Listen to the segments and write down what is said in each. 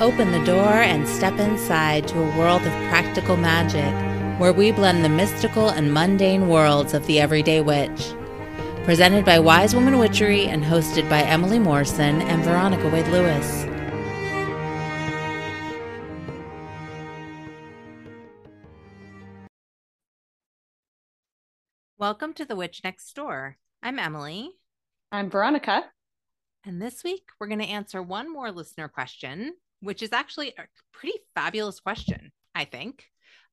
Open the door and step inside to a world of practical magic where we blend the mystical and mundane worlds of the everyday witch. Presented by Wise Woman Witchery and hosted by Emily Morrison and Veronica Wade Lewis. Welcome to The Witch Next Door. I'm Emily. I'm Veronica. And this week we're going to answer one more listener question, which is actually a pretty fabulous question, I think.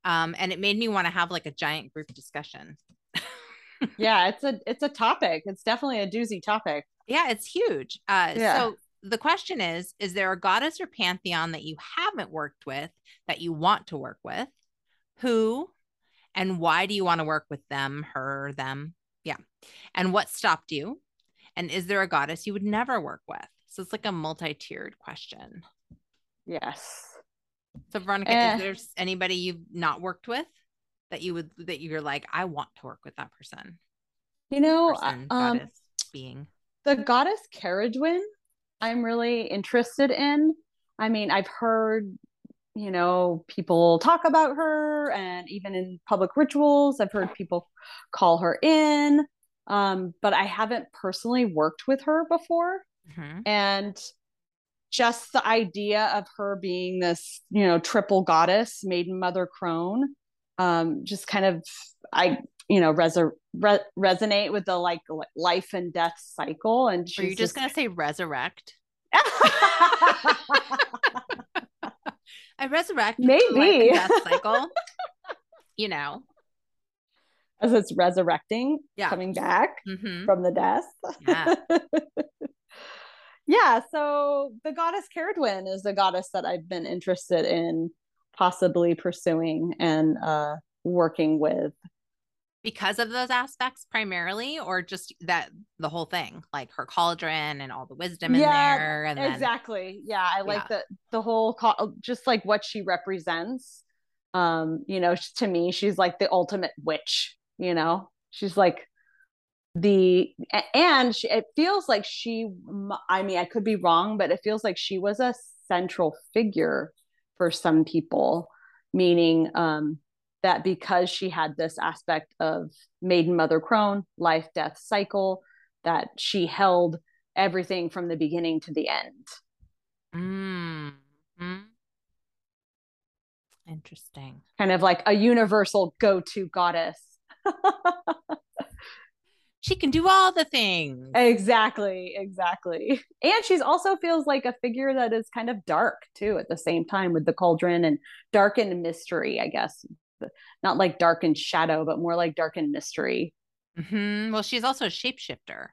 Um, and it made me want to have like a giant group discussion. yeah, it's a it's a topic. It's definitely a doozy topic. Yeah, it's huge. Uh, yeah. So the question is: Is there a goddess or pantheon that you haven't worked with that you want to work with? Who and why do you want to work with them, her, them? Yeah. And what stopped you? And is there a goddess you would never work with? So it's like a multi-tiered question. Yes. So Veronica, eh. is there anybody you've not worked with that you would that you're like, I want to work with that person? You know, person, um, goddess, being the goddess Cerridwen, I'm really interested in. I mean, I've heard you know, people talk about her and even in public rituals, I've heard people call her in. Um, but I haven't personally worked with her before. Mm-hmm. And just the idea of her being this, you know, triple goddess, maiden, mother, crone, um, just kind of, I, you know, re- resonate with the like life and death cycle. And she's Are you just, just... gonna say resurrect? I resurrect maybe death cycle. you know, as it's resurrecting, yeah. coming back mm-hmm. from the death. Yeah. yeah. So the goddess Cerridwen is the goddess that I've been interested in possibly pursuing and uh, working with. Because of those aspects primarily, or just that the whole thing, like her cauldron and all the wisdom in yeah, there. And exactly. Then, yeah. I like yeah. the the whole just like what she represents. Um, you know, to me, she's like the ultimate witch, you know, she's like the and she, it feels like she i mean i could be wrong but it feels like she was a central figure for some people meaning um that because she had this aspect of maiden mother crone life death cycle that she held everything from the beginning to the end. Mm-hmm. interesting. Kind of like a universal go-to goddess she can do all the things exactly exactly and she's also feels like a figure that is kind of dark too at the same time with the cauldron and dark and mystery i guess not like dark and shadow, but more like dark and mystery. Mm-hmm. Well, she's also a shapeshifter.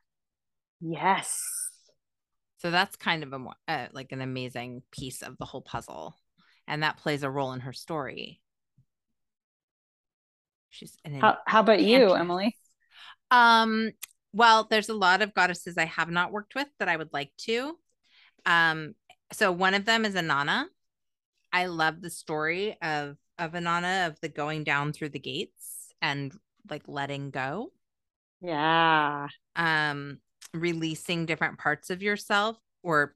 Yes. So that's kind of a uh, like an amazing piece of the whole puzzle, and that plays a role in her story. She's an how, how about you, Emily? Um, well, there's a lot of goddesses I have not worked with that I would like to. Um, so one of them is Inanna. I love the story of of Inanna of the going down through the gates and like letting go. Yeah. Um releasing different parts of yourself or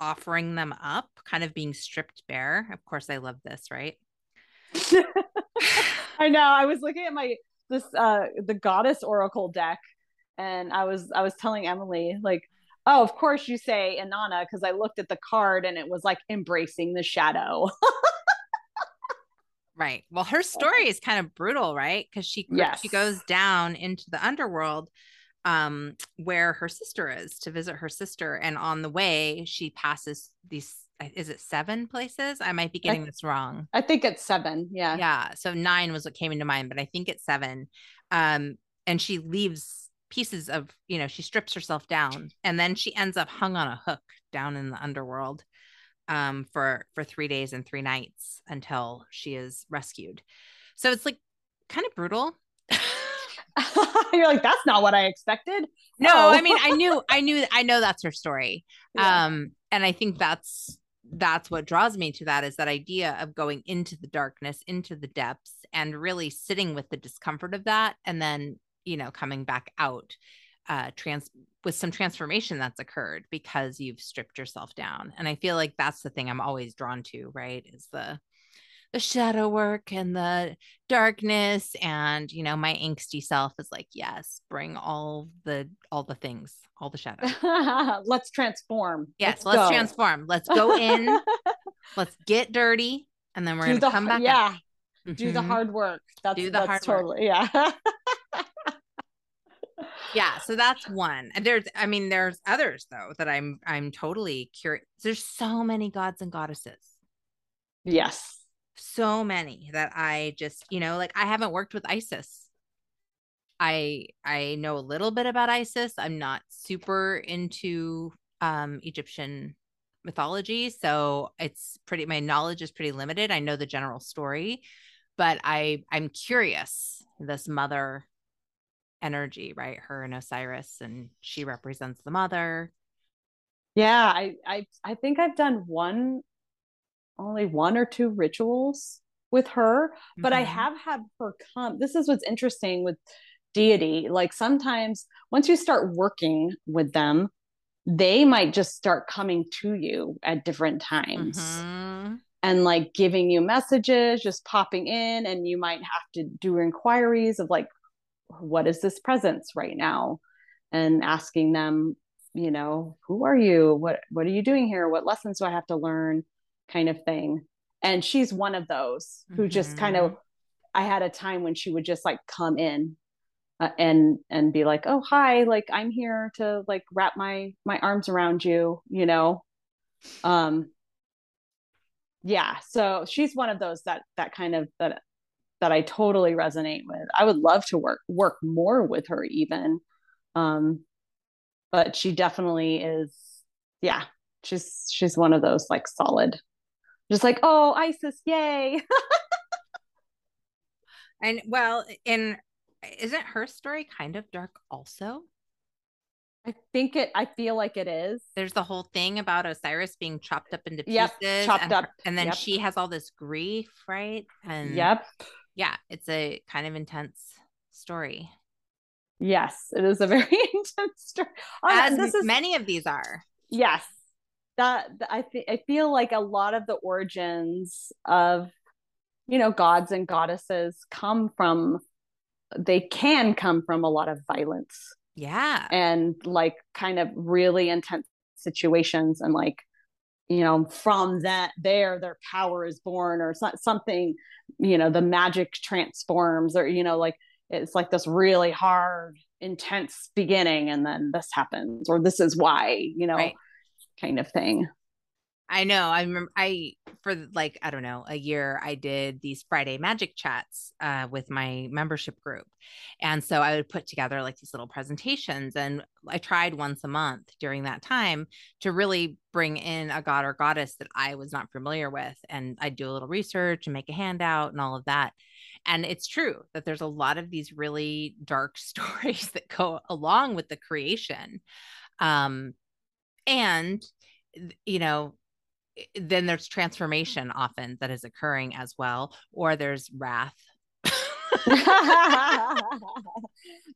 offering them up, kind of being stripped bare. Of course I love this, right? I know. I was looking at my this uh the goddess oracle deck and I was I was telling Emily like oh of course you say Inanna because I looked at the card and it was like embracing the shadow. Right. Well, her story is kind of brutal, right? Because she yes. she goes down into the underworld um where her sister is to visit her sister and on the way she passes these is it seven places i might be getting I, this wrong i think it's seven yeah yeah so nine was what came into mind but i think it's seven um and she leaves pieces of you know she strips herself down and then she ends up hung on a hook down in the underworld um, for for three days and three nights until she is rescued. So it's like kind of brutal. You're like, that's not what I expected. No, oh. I mean, I knew, I knew, I know that's her story. Yeah. Um, and I think that's that's what draws me to that is that idea of going into the darkness, into the depths, and really sitting with the discomfort of that, and then you know coming back out, uh, trans with some transformation that's occurred because you've stripped yourself down. And I feel like that's the thing I'm always drawn to, right? Is the the shadow work and the darkness and you know my angsty self is like yes bring all the all the things all the shadow. Let's transform. Yes let's, let's transform. Let's go in. Let's get dirty and then we're do gonna the, come back yeah. Mm-hmm. do the mm-hmm. hard work. That's do the that's hard totally work. yeah. Yeah so that's one. And there's i mean there's others though that i'm i'm totally curious there's so many gods and goddesses. Yes so many that i just you know like i haven't worked with isis i i know a little bit about isis i'm not super into um egyptian mythology so it's pretty my knowledge is pretty limited i know the general story but i i'm curious this mother energy, right? Her and Osiris, and she represents the mother. Yeah, I I I think I've done one, only one or two rituals with her, but mm-hmm. I have had her come. This is what's interesting with deity. Like sometimes once you start working with them, they might just start coming to you at different times. Mm-hmm and like giving you messages, just popping in, and you might have to do inquiries of like, what is this presence right now and asking them you know who are you what what are you doing here what lessons do i have to learn kind of thing and she's one of those who mm-hmm. just kind of i had a time when she would just like come in uh, and and be like oh hi like i'm here to like wrap my my arms around you you know um yeah so she's one of those that that kind of that that I totally resonate with. I would love to work work more with her even. Um but she definitely is yeah, she's she's one of those like solid. Just like, "Oh, Isis, yay." and well, in isn't her story kind of dark also? I think it. I feel like it is. There's the whole thing about Osiris being chopped up into pieces, yep, chopped and, up, and then yep. she has all this grief, right? And yep, yeah, it's a kind of intense story. Yes, it is a very intense story. As this is, many of these are. Yes, that I th- I feel like a lot of the origins of you know gods and goddesses come from they can come from a lot of violence. Yeah, and like kind of really intense situations and like you know from that there their power is born or it's not something you know the magic transforms or you know like it's like this really hard intense beginning and then this happens or this is why you know right. Kind of thing I know. I remember I for like I don't know a year I did these Friday magic chats uh, with my membership group, and so I would put together like these little presentations, and I tried once a month during that time to really bring in a god or goddess that I was not familiar with, and I'd do a little research and make a handout and all of that. And it's true that there's a lot of these really dark stories that go along with the creation, um, and you know then there's transformation often that is occurring as well, or there's wrath.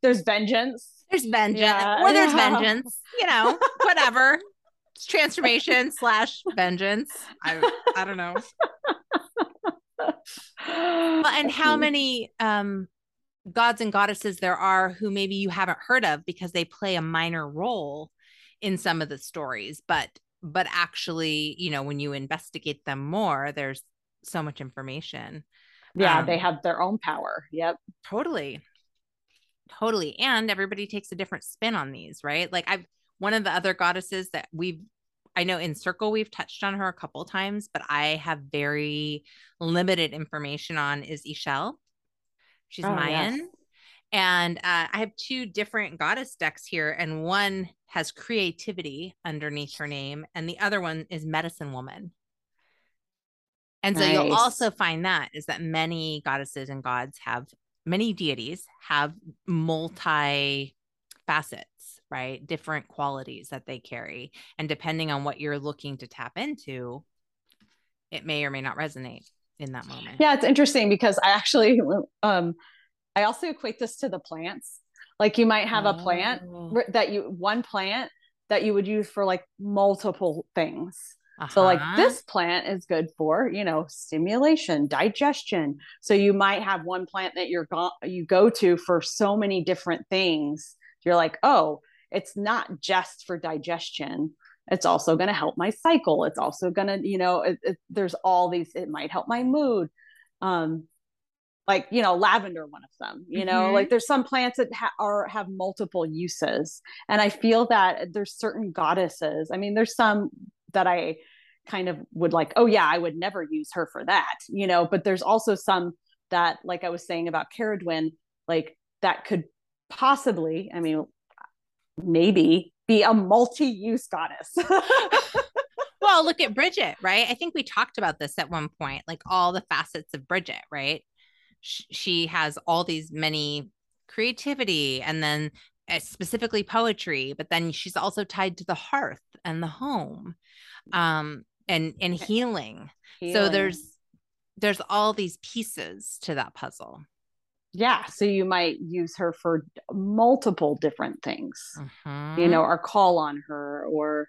there's vengeance. There's vengeance, yeah, or there's yeah. vengeance. You know, whatever. It's transformation slash vengeance. I I don't know. and how many um gods and goddesses there are who maybe you haven't heard of because they play a minor role in some of the stories, but but actually you know when you investigate them more there's so much information. Yeah um, they have their own power. Yep. Totally. Totally. And everybody takes a different spin on these right? Like i've one of the other goddesses that we've i know in circle we've touched on her a couple times but i have very limited information on is Ixchel she's oh, mayan. yes. And uh, i have two different goddess decks here and one has creativity underneath her name, and the other one is medicine woman. And so nice. you'll also find that is that many goddesses and gods have many deities have multi facets, right? Different qualities that they carry. And depending on what you're looking to tap into, it may or may not resonate in that moment. Yeah, it's interesting because I actually um I also equate this to the plants Like you might have oh. a plant oh. that you one plant that you would use for like multiple things. Uh-huh. So like uh-huh. this plant is good for, you know, stimulation, digestion. So you might have one plant that you're go- you go to for so many different things. You're like, "Oh, it's not just for digestion. It's also going to help my cycle. It's also going to, you know, it, it, there's all these it might help my mood." Um like you know lavender one of them you know mm-hmm. like there's some plants that ha- are have multiple uses and i feel that there's certain goddesses i mean there's some that i kind of would like oh yeah i would never use her for that you know but there's also some that like i was saying about Cerridwen like that could possibly i mean maybe be a multi-use goddess. Well look at bridget right? I think we talked about this at one point like all the facets of bridget right she has all these many creativity and then uh, specifically poetry but then she's also tied to the hearth and the home um and and healing. healing. so there's there's all these pieces to that puzzle yeah so you might use her for multiple different things mm-hmm. you know or call on her or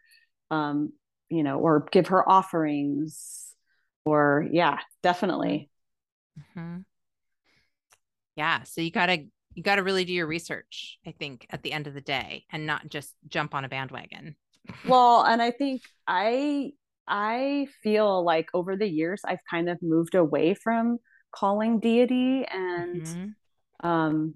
um you know or give her offerings or yeah definitely mm-hmm yeah so you gotta you gotta really do your research i think at the end of the day and not just jump on a bandwagon well and i think i i feel like over the years i've kind of moved away from calling deity and mm-hmm. um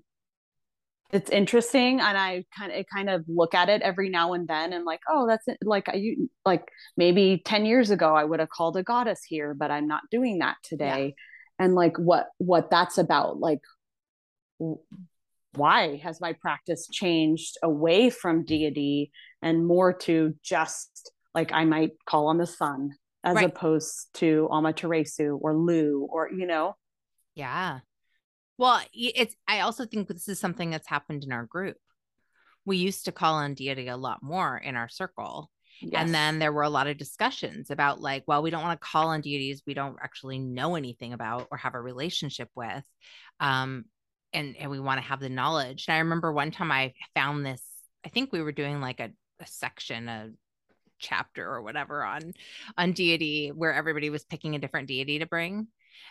it's interesting and i kind of kind of look at it every now and then and like oh that's it. like you like maybe 10 years ago i would have called a goddess here but i'm not doing that today yeah. and like what what that's about like why has my practice changed away from deity and more to just like I might call on the sun as right. opposed to Amaterasu or Lugh or you know? Yeah. Well, it's I also think this is something that's happened in our group. We used to call on deity a lot more in our circle. Yes. And then there were a lot of discussions about like, well, we don't want to call on deities we don't actually know anything about or have a relationship with. Um, and and we want to have the knowledge. And I remember one time I found this. I think we were doing like a, a section, a chapter or whatever on on deity where everybody was picking a different deity to bring.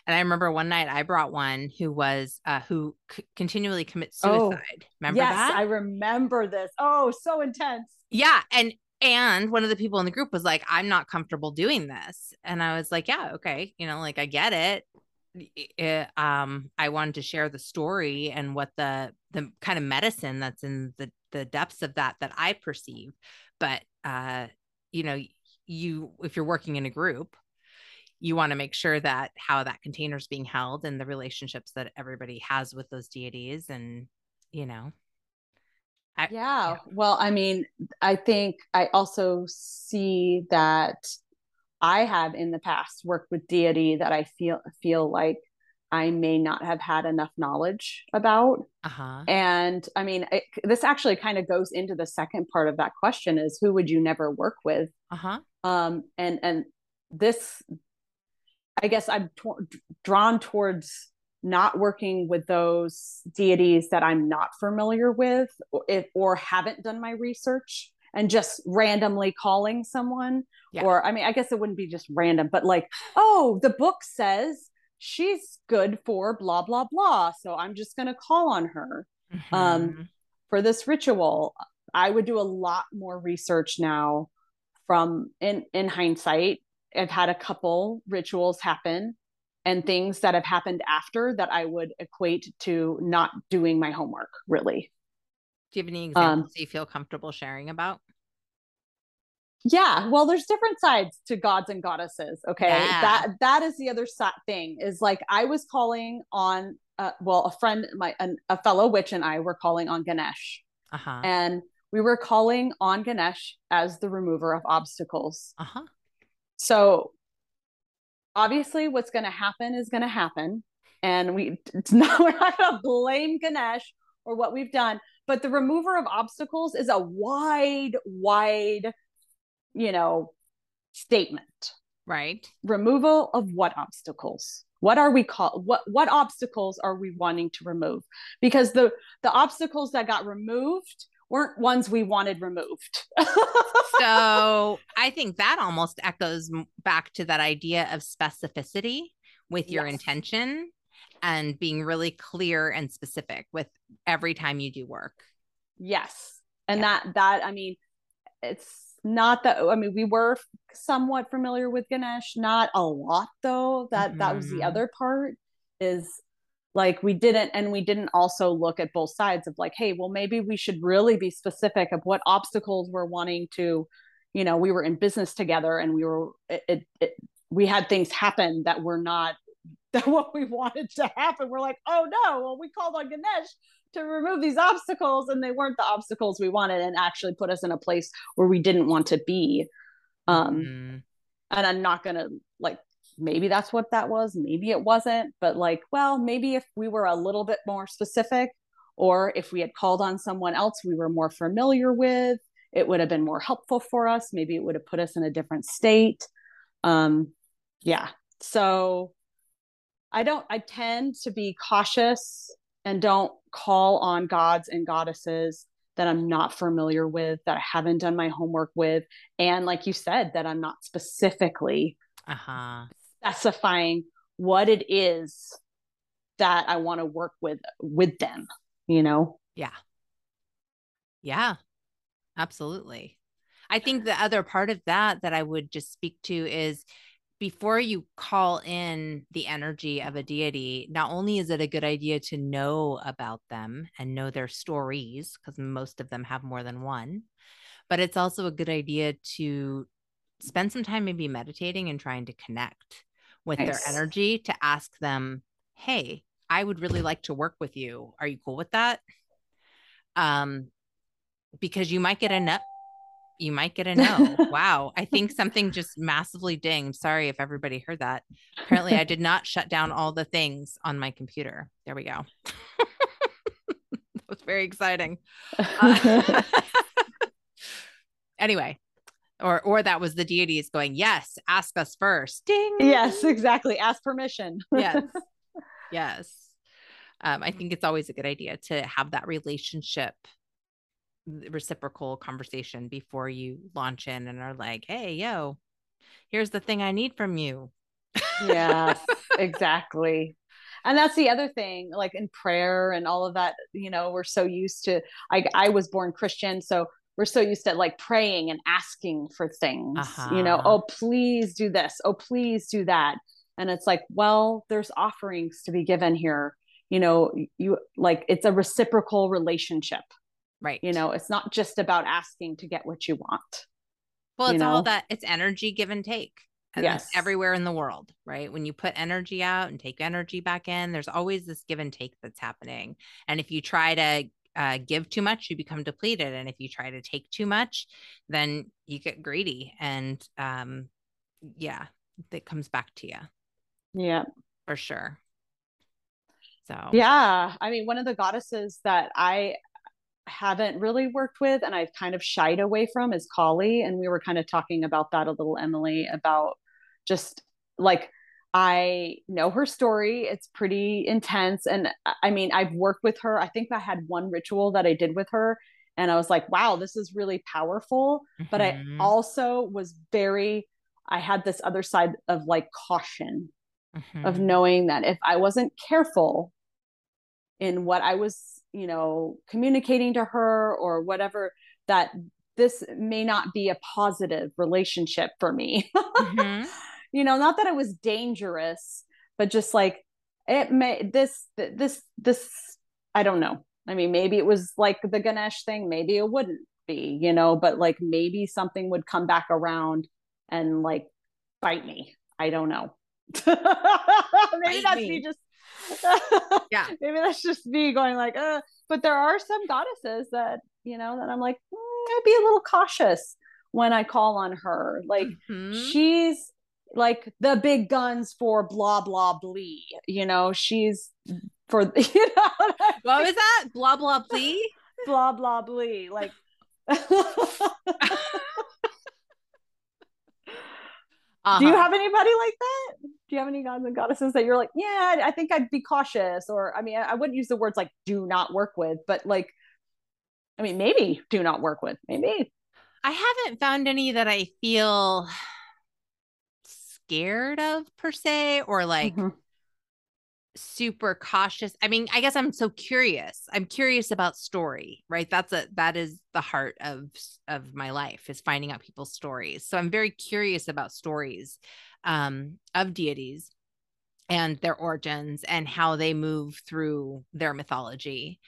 And I remember one night I brought one who was uh, who c- continually commits oh, suicide. Oh, remember yes, that? I remember this. Oh, so intense. Yeah, and and one of the people in the group was like, "I'm not comfortable doing this," and I was like, "Yeah, okay, you know, like I get it it, um, I wanted to share the story and what the the kind of medicine that's in the the depths of that that I perceive. But uh, you know, you if you're working in a group, you want to make sure that how that container is being held and the relationships that everybody has with those deities, and you know. I, yeah. yeah. Well, I mean, I think I also see that I have in the past worked with deity that I feel feel like I may not have had enough knowledge about. Uh-huh. And I mean, it, this actually kind of goes into the second part of that question: is who would you never work with? Uh-huh. Um, and and this, I guess, I'm t- drawn towards not working with those deities that I'm not familiar with, or, if, or haven't done my research and just randomly calling someone yeah. or i mean i guess it wouldn't be just random but like oh the book says she's good for blah blah blah so i'm just going to call on her mm-hmm. um, for this ritual i would do a lot more research now from in in hindsight i've had a couple rituals happen and things that have happened after that i would equate to not doing my homework really do you have any examples um, you feel comfortable sharing about? Yeah, well, there's different sides to gods and goddesses. Okay, yeah. that that is the other thing. Is like I was calling on, uh, well, a friend, my an, a fellow witch, and I were calling on Ganesh, uh-huh. and we were calling on Ganesh as the remover of obstacles. Uh-huh. So obviously, what's going to happen is going to happen, and we it's not we're not going to blame Ganesh or what we've done but the remover of obstacles is a wide wide you know statement. Right. Removal of what obstacles? What are we call what what obstacles are we wanting to remove? Because the the obstacles that got removed weren't ones we wanted removed. So i think that almost echoes back to that idea of specificity with your yes. intention and being really clear and specific with every time you do work yes and yeah. that that i mean it's not that i mean we were somewhat familiar with ganesh not a lot though that mm-hmm. that was the mm-hmm. other part is like we didn't and we didn't also look at both sides of like hey well maybe we should really be specific of what obstacles we're wanting to you know we were in business together and we were it, it, it we had things happen that were not that what we wanted to happen. We're like oh no. Well we called on ganesh to remove these obstacles and they weren't the obstacles we wanted and actually put us in a place where we didn't want to be. Um mm. and i'm not gonna like maybe that's what that was maybe it wasn't but like well maybe if we were a little bit more specific or if we had called on someone else we were more familiar with it would have been more helpful for us. Maybe it would have put us in a different state. Um yeah. So i don't i tend to be cautious and don't call on gods and goddesses that I'm not familiar with, that I haven't done my homework with. And like you said, that I'm not specifically uh-huh. specifying what it is that I want to work with with them, you know? Yeah. Yeah. Absolutely. I think the other part of that that I would just speak to is before you call in the energy of a deity, not only is it a good idea to know about them and know their stories, because most of them have more than one, but it's also a good idea to spend some time maybe meditating and trying to connect with nice. their energy to ask them, hey, I would really like to work with you. Are you cool with that? Um, because you might get a you might get a no. wow. I think something just massively dinged. Sorry if everybody heard that. Apparently, I did not shut down all the things on my computer. There we go. that was very exciting. Uh, anyway, or or that was the deities going, yes, ask us first. Ding. Yes, exactly. Ask permission. yes. Yes. Um, I think it's always a good idea to have that relationship reciprocal conversation before you launch in and are like, hey, yo, here's the thing I need from you. yes, exactly. And that's the other thing, like in prayer and all of that, you know, we're so used to I I was born Christian, so we're so used to like praying and asking for things. Uh-huh. You know, uh-huh. oh please do this. Oh please do that. And it's like, well, there's offerings to be given here. You know, you like it's a reciprocal relationship Right. You know, it's not just about asking to get what you want. Well, it's know? all that it's energy give and take. And yes. everywhere in the world, right? When you put energy out and take energy back in, there's always this give and take that's happening. And if you try to uh, give too much, you become depleted. And if you try to take too much, then you get greedy. And um, yeah, it comes back to you. Yeah. For sure. So, yeah. I mean, one of the goddesses that I haven't really worked with and I've kind of shied away from is Kali. And we were kind of talking about that a little, Emily, about just like I know her story. It's pretty intense. And I mean, I've worked with her. I think I had one ritual that I did with her. And I was like, wow, this is really powerful. Mm-hmm. But I mm-hmm. also was very, I had this other side of like caution mm-hmm. of knowing that if I wasn't careful in what I was you know communicating to her or whatever that this may not be a positive relationship for me mm-hmm. you know not that it was dangerous but just like it may this this this i don't know i mean maybe it was like the ganesh thing maybe it wouldn't be you know but like maybe something would come back around and like bite me i don't know maybe bite that's me. me just yeah. Maybe that's just me going like uh but there are some goddesses that you know that i'm like mm, i'd be a little cautious when i call on her. Like mm-hmm. she's like the big guns for blah blah blee you know? She's for you know what, what was that? Blah blah blee? Blah blah blee like uh-huh. do you have anybody like that do you have any gods and goddesses that you're like, yeah, I think I'd be cautious, or I mean, I wouldn't use the words like do not work with, but like, I mean, maybe do not work with, maybe. I haven't found any that I feel scared of per se, or like. Mm-hmm super cautious. I mean, I guess I'm so curious. I'm curious about story, right? That's a that is the heart of of my life is finding out people's stories. So I'm very curious about stories um, of deities and their origins and how they move through their mythology.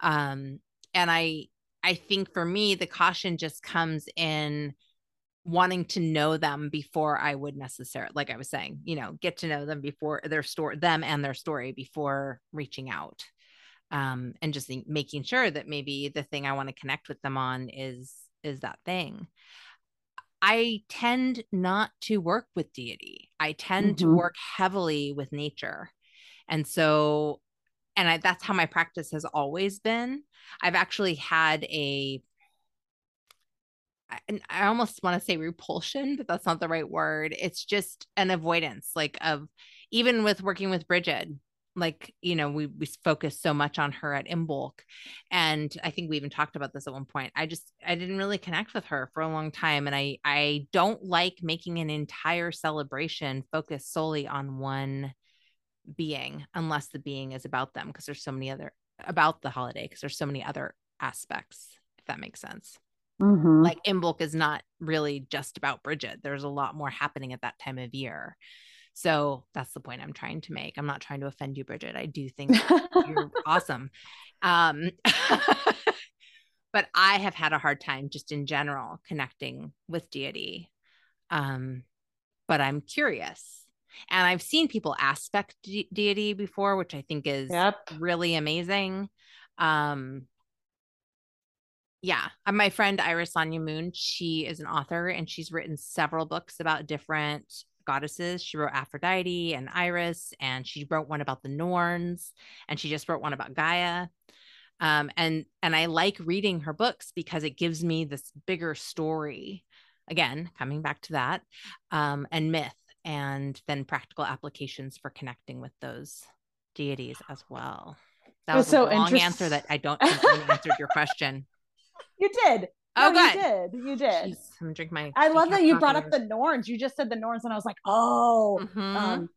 Um, and I I think for me the caution just comes in wanting to know them before I would necessarily, like I was saying, you know, get to know them before their story, them and their story before reaching out. Um, and just think, making sure that maybe the thing I want to connect with them on is is that thing. I tend not to work with deity. I tend mm-hmm. to work heavily with nature. And so and I, that's how my practice has always been. I've actually had a I, I almost want to say repulsion, but that's not the right word. It's just an avoidance, like of even with working with Bridget, like you know we we focused so much on her at Imbolc, and I think we even talked about this at one point. I just I didn't really connect with her for a long time, and I I don't like making an entire celebration focus solely on one being unless the being is about them because there's so many other about the holiday because there's so many other aspects if that makes sense Mm-hmm. Like Imbolc is not really just about Bridget. There's a lot more happening at that time of year. So that's the point I'm trying to make. I'm not trying to offend you, Bridget. I do think you're awesome. Um, but I have had a hard time just in general connecting with deity. Um, but I'm curious. And I've seen people aspect de- deity before, which I think is yep. really amazing. Um, yeah uh, my friend Irisanya Moon she is an author and she's written several books about different goddesses. She wrote aphrodite and iris and she wrote one about the norns and she just wrote one about gaia. Um, and and i like reading her books because it gives me this bigger story. Again coming back to that um, and myth and then practical applications for connecting with those deities as well. That was so a long answer that i don't think answered your question you did. Oh, no, you did. You did. Jeez, I'm drink my. I love that you brought up the Norns. You just said the Norns, and I was like, oh. Mm-hmm. Um,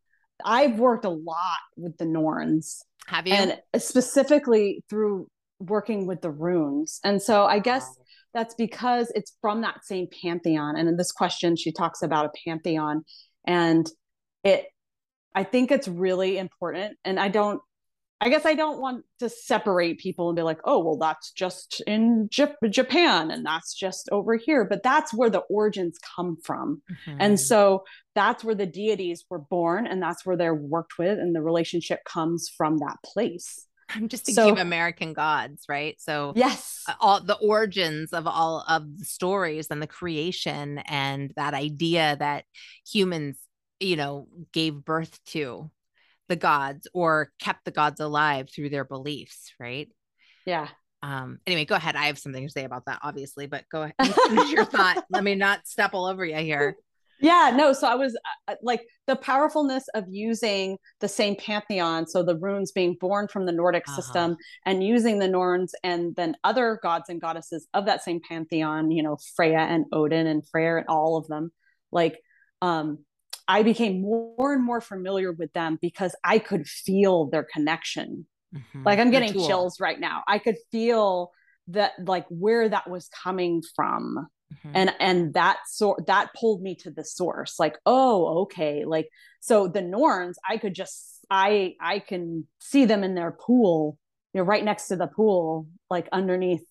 I've worked a lot with the Norns. Have you? And specifically through working with the runes. And so I guess wow. that's because it's from that same pantheon. And in this question, she talks about a pantheon, and it. I think it's really important, and I don't I guess I don't want to separate people and be like, oh, well, that's just in J- Japan and that's just over here. But that's where the origins come from. Mm-hmm. And so that's where the deities were born and that's where they're worked with. And the relationship comes from that place. I'm just thinking so, of American gods, right? So yes, all the origins of all of the stories and the creation and that idea that humans, you know, gave birth to the gods or kept the gods alive through their beliefs, right? Yeah. Um, anyway, go ahead. I have something to say about that, obviously, but go ahead. Finish your thought. Let me not step all over you here. Yeah, no. So I was uh, like the powerfulness of using the same pantheon. So the runes being born from the Nordic uh-huh. system and using the Norns and then other gods and goddesses of that same pantheon, you know, Freya and Odin and Freyr and all of them. Like, um, I became more and more familiar with them because I could feel their connection. Mm-hmm. Like I'm getting chills right now. I could feel that like where that was coming from. Mm-hmm. And and that sort that pulled me to the source. Like, oh, okay. Like so the Norns, I could just I I can see them in their pool, you know, right next to the pool, like underneath,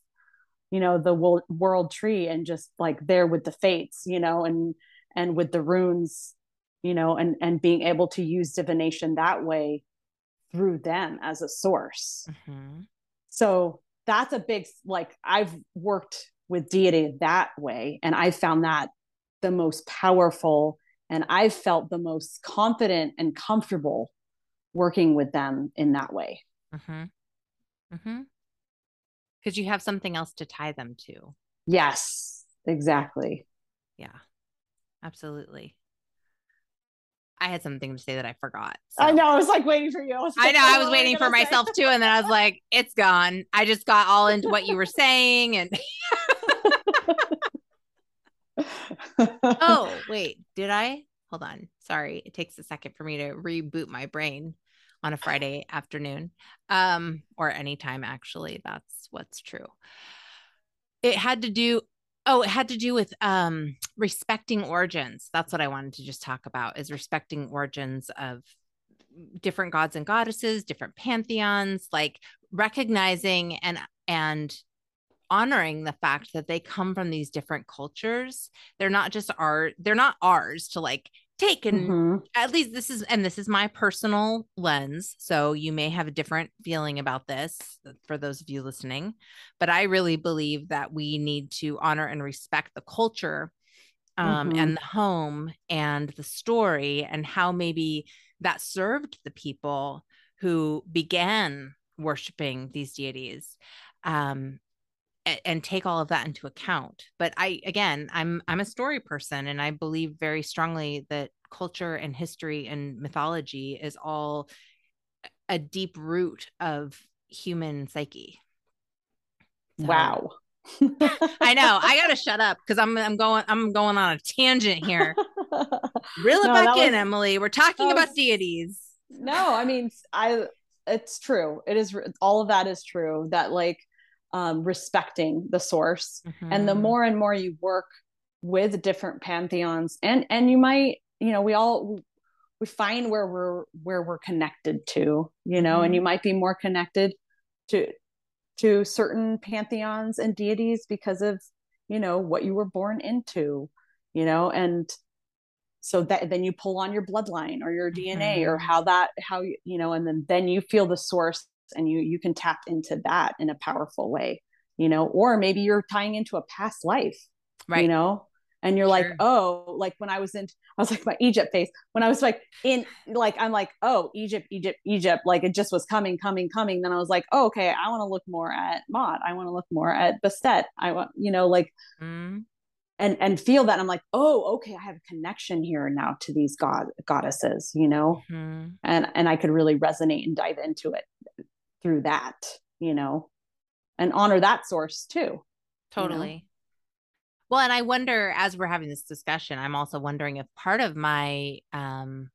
you know, the world, world tree and just like there with the fates, you know, and and with the runes you know and and being able to use divination that way through them as a source mm-hmm. so that's a big like i've worked with deity that way and i found that the most powerful and i've felt the most confident and comfortable working with them in that way mm-hmm. Mm-hmm. because you have something else to tie them to yes exactly yeah absolutely I had something to say that I forgot. So. I know. I was like waiting for you. I, I know. I was waiting for myself too. And then I was like, it's gone. I just got all into what you were saying. And oh, wait, did I? Hold on. Sorry. It takes a second for me to reboot my brain on a Friday afternoon. Um, or anytime actually. That's what's true. It had to do Oh, it had to do with um, respecting origins. That's what I wanted to just talk about is respecting origins of different gods and goddesses, different pantheons, like recognizing and and honoring the fact that they come from these different cultures. They're not just our they're not ours to like take and mm-hmm. at least this is and this is my personal lens so you may have a different feeling about this for those of you listening but i really believe that we need to honor and respect the culture um, mm-hmm. and the home and the story and how maybe that served the people who began worshiping these deities um, and take all of that into account. But i again i'm i'm a story person and i believe very strongly that culture and history and mythology is all a deep root of human psyche. So, wow. I know. I gotta shut up because i'm i'm going i'm going on a tangent here. Reel it no, back in was, emily. We're talking about was, deities. No i mean i it's true. It is all of that is true that like um, respecting the source mm-hmm. and the mm-hmm. more and more you work with different pantheons and and you might you know we all we find where we're where we're connected to you know mm-hmm. and you mm-hmm. might be more connected to to certain pantheons and deities because of you know what you were born into you know and so that then you pull on your bloodline or your dna mm-hmm. or how that how you you know and then then you feel the source and you you can tap into that in a powerful way you know or maybe you're tying into a past life right you know and you're sure. like oh like when i was in i was like my egypt face when i was like in like i'm like oh egypt egypt egypt like it just was coming coming coming then i was like oh, okay i want to look more at Maat i want to look more at bastet i want you know like mm. and and feel that i'm like oh okay i have a connection here now to these god goddesses you know mm-hmm. and and i could really resonate and dive into it through that, you know, and honor that source too. Totally. You know? Well, and I wonder as we're having this discussion, I'm also wondering if part of my um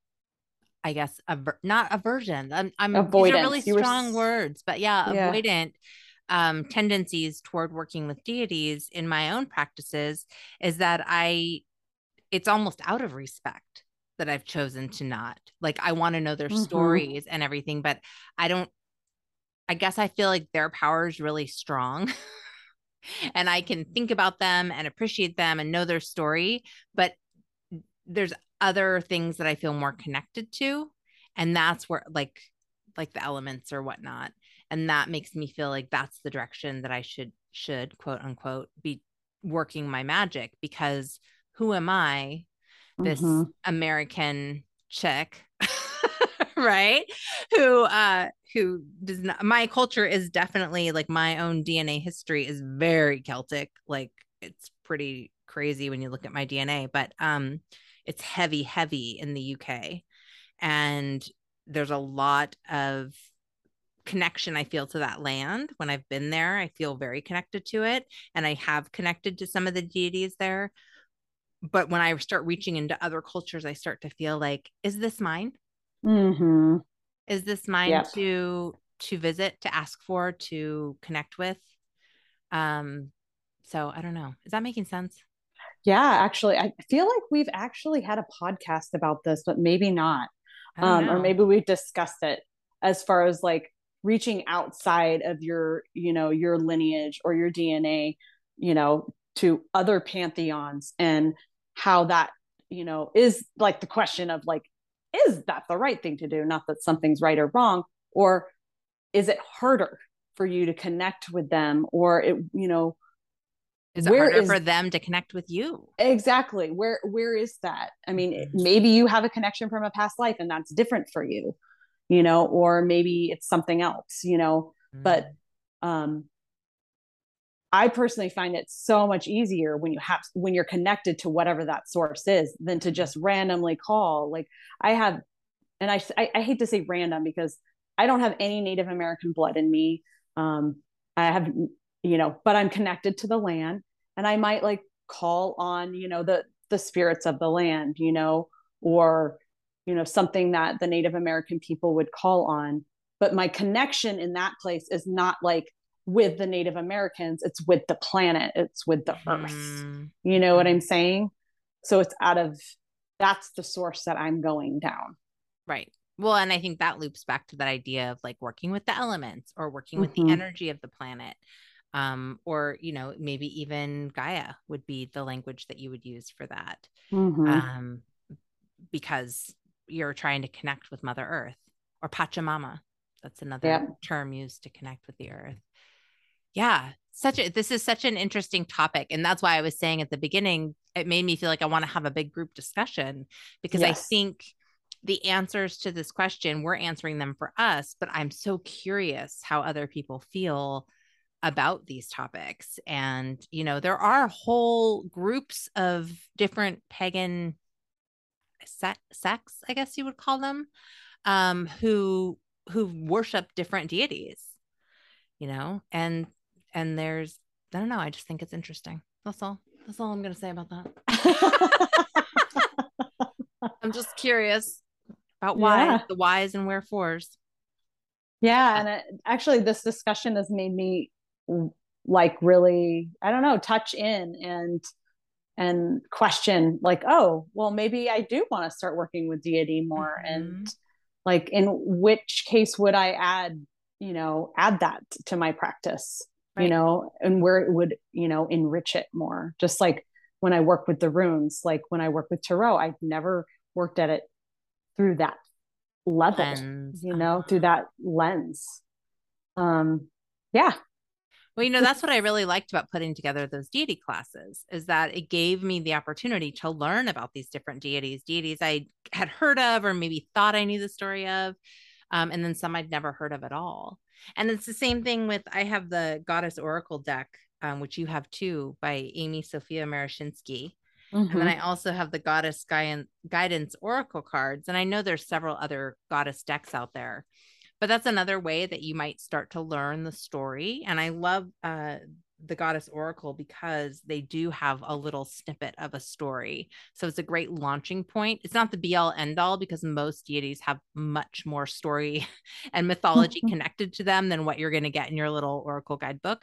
I guess aver- not aversion. I'm, I'm these are really strong were... words, but yeah, yeah, avoidant um tendencies toward working with deities in my own practices is that I it's almost out of respect that I've chosen to not. Like I want to know their mm-hmm. stories and everything, but I don't I guess I feel like their power is really strong. and I can think about them and appreciate them and know their story. But there's other things that I feel more connected to. And that's where, like, like the elements or whatnot. And that makes me feel like that's the direction that I should, should quote unquote, be working my magic because who am I, this mm-hmm. American chick right who uh who does not my culture is definitely like my own dna history is very celtic like it's pretty crazy when you look at my dna but um it's heavy heavy in the uk and there's a lot of connection I feel to that land when I've been there. I feel very connected to it and I have connected to some of the deities there. But when I start reaching into other cultures, I start to feel like, is this mine? Mm-hmm. Is this mine yep. to to visit, to ask for, to connect with? Um, so I don't know. Is that making sense? Yeah, actually, I feel like we've actually had a podcast about this, but maybe not. Um, or maybe we've discussed it as far as like reaching outside of your, you know, your lineage or your DNA, you know, to other pantheons and how that, you know, is like the question of like, is that the right thing to do? Not that something's right or wrong, or is it harder for you to connect with them, or it, you know, is it where harder is, for them to connect with you? Exactly. Where where is that? I mean, mm-hmm. maybe you have a connection from a past life, and that's different for you, you know, or maybe it's something else, you know. Mm-hmm. But um, I personally find it so much easier when you have when you're connected to whatever that source is than to just randomly call. Like I have, and I I, I hate to say random because I don't have any Native American blood in me. Um, I have, you know, but I'm connected to the land, and I might like call on, you know, the the spirits of the land, you know, or you know something that the Native American people would call on. But my connection in that place is not like with the Native Americans, it's with the planet, it's with the earth. Mm. You know what I'm saying? So it's out of that's the source that I'm going down. Right. Well, and I think that loops back to that idea of like working with the elements or working with mm-hmm. the energy of the planet. Um, or, you know, maybe even Gaia would be the language that you would use for that. Mm-hmm. Um, because you're trying to connect with Mother Earth or Pachamama. That's another yep. term used to connect with the earth yeah such a this is such an interesting topic and that's why i was saying at the beginning it made me feel like i want to have a big group discussion because yes. i think the answers to this question we're answering them for us but i'm so curious how other people feel about these topics and you know there are whole groups of different pagan se- sects i guess you would call them um who who worship different deities you know and and there's I don't know, I just think it's interesting. That's all. That's all I'm going to say about that. I'm just curious about why yeah. the whys and wherefores. Yeah, and it, actually this discussion has made me like really I don't know, touch in and and question like, oh, well maybe I do want to start working with deity more mm-hmm. and like in which case would I add, you know, add that to my practice? Right. you know, and where it would, you know, enrich it more. Just like when I work with the runes, like when I work with Tarot, I've never worked at it through that level, lens. you know, through that lens. Um, yeah. Well, you know, that's what I really liked about putting together those deity classes is that it gave me the opportunity to learn about these different deities, deities I had heard of or maybe thought I knew the story of, um, and then some I'd never heard of at all. And it's the same thing with I have the Goddess Oracle deck, um, which you have too, by Amy Sophia Marashinsky. Mm-hmm. And then mm-hmm. I also have the Goddess Guidance Oracle cards. And I know there's several other goddess decks out there. But that's another way that you might start to learn the story. And I love uh, the goddess oracle because they do have a little snippet of a story. So it's a great launching point. It's not the be all end all because most deities have much more story and mythology connected to them than what you're going to get in your little oracle guidebook.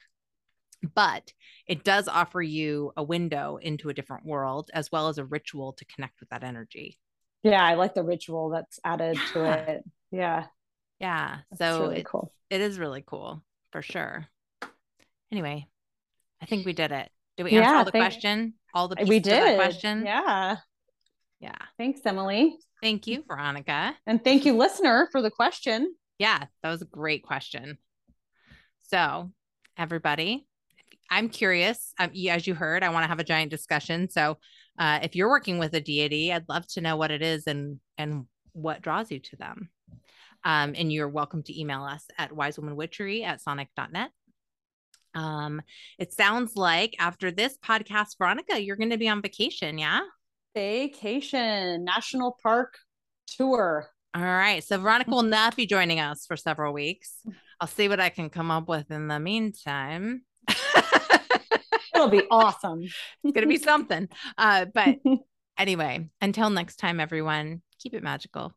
But it does offer you a window into a different world as well as a ritual to connect with that energy. Yeah i like the ritual that's added yeah. to it. Yeah. Yeah that's so really cool. it is really cool for sure. Anyway I think we did it. Did we answer yeah, all the thank- question? All the questions. we did question. Yeah. Yeah. Thanks, Emily. Thank you, Veronica. And thank you, listener, for the question. Yeah, that was a great question. So, everybody, I'm curious. Um, as you heard, I want to have a giant discussion. So, uh, if you're working with a deity, I'd love to know what it is and and what draws you to them. Um, and you're welcome to email us at wisewomanwitchery at sonic.net. Um, it sounds like after this podcast, Veronica, you're going to be on vacation, yeah? Vacation, national park tour. All right. So Veronica will not be joining us for several weeks. I'll see what I can come up with in the meantime. It'll be awesome. it's going to be something. Uh, but anyway, until next time, everyone, keep it magical.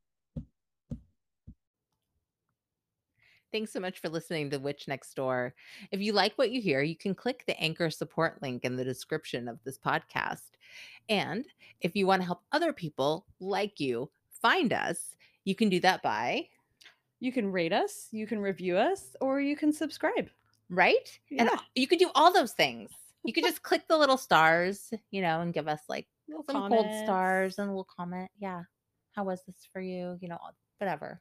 Thanks so much for listening to Witch Next Door. If you like what you hear, you can click the anchor support link in the description of this podcast. And if you want to help other people like you find us, you can do that by you can rate us, you can review us, or you can subscribe. Right? Yeah. And you could do all those things. You could just click the little stars, you know, and give us like little some comments. cold stars and a little comment. Yeah. How was this for you? You know, whatever.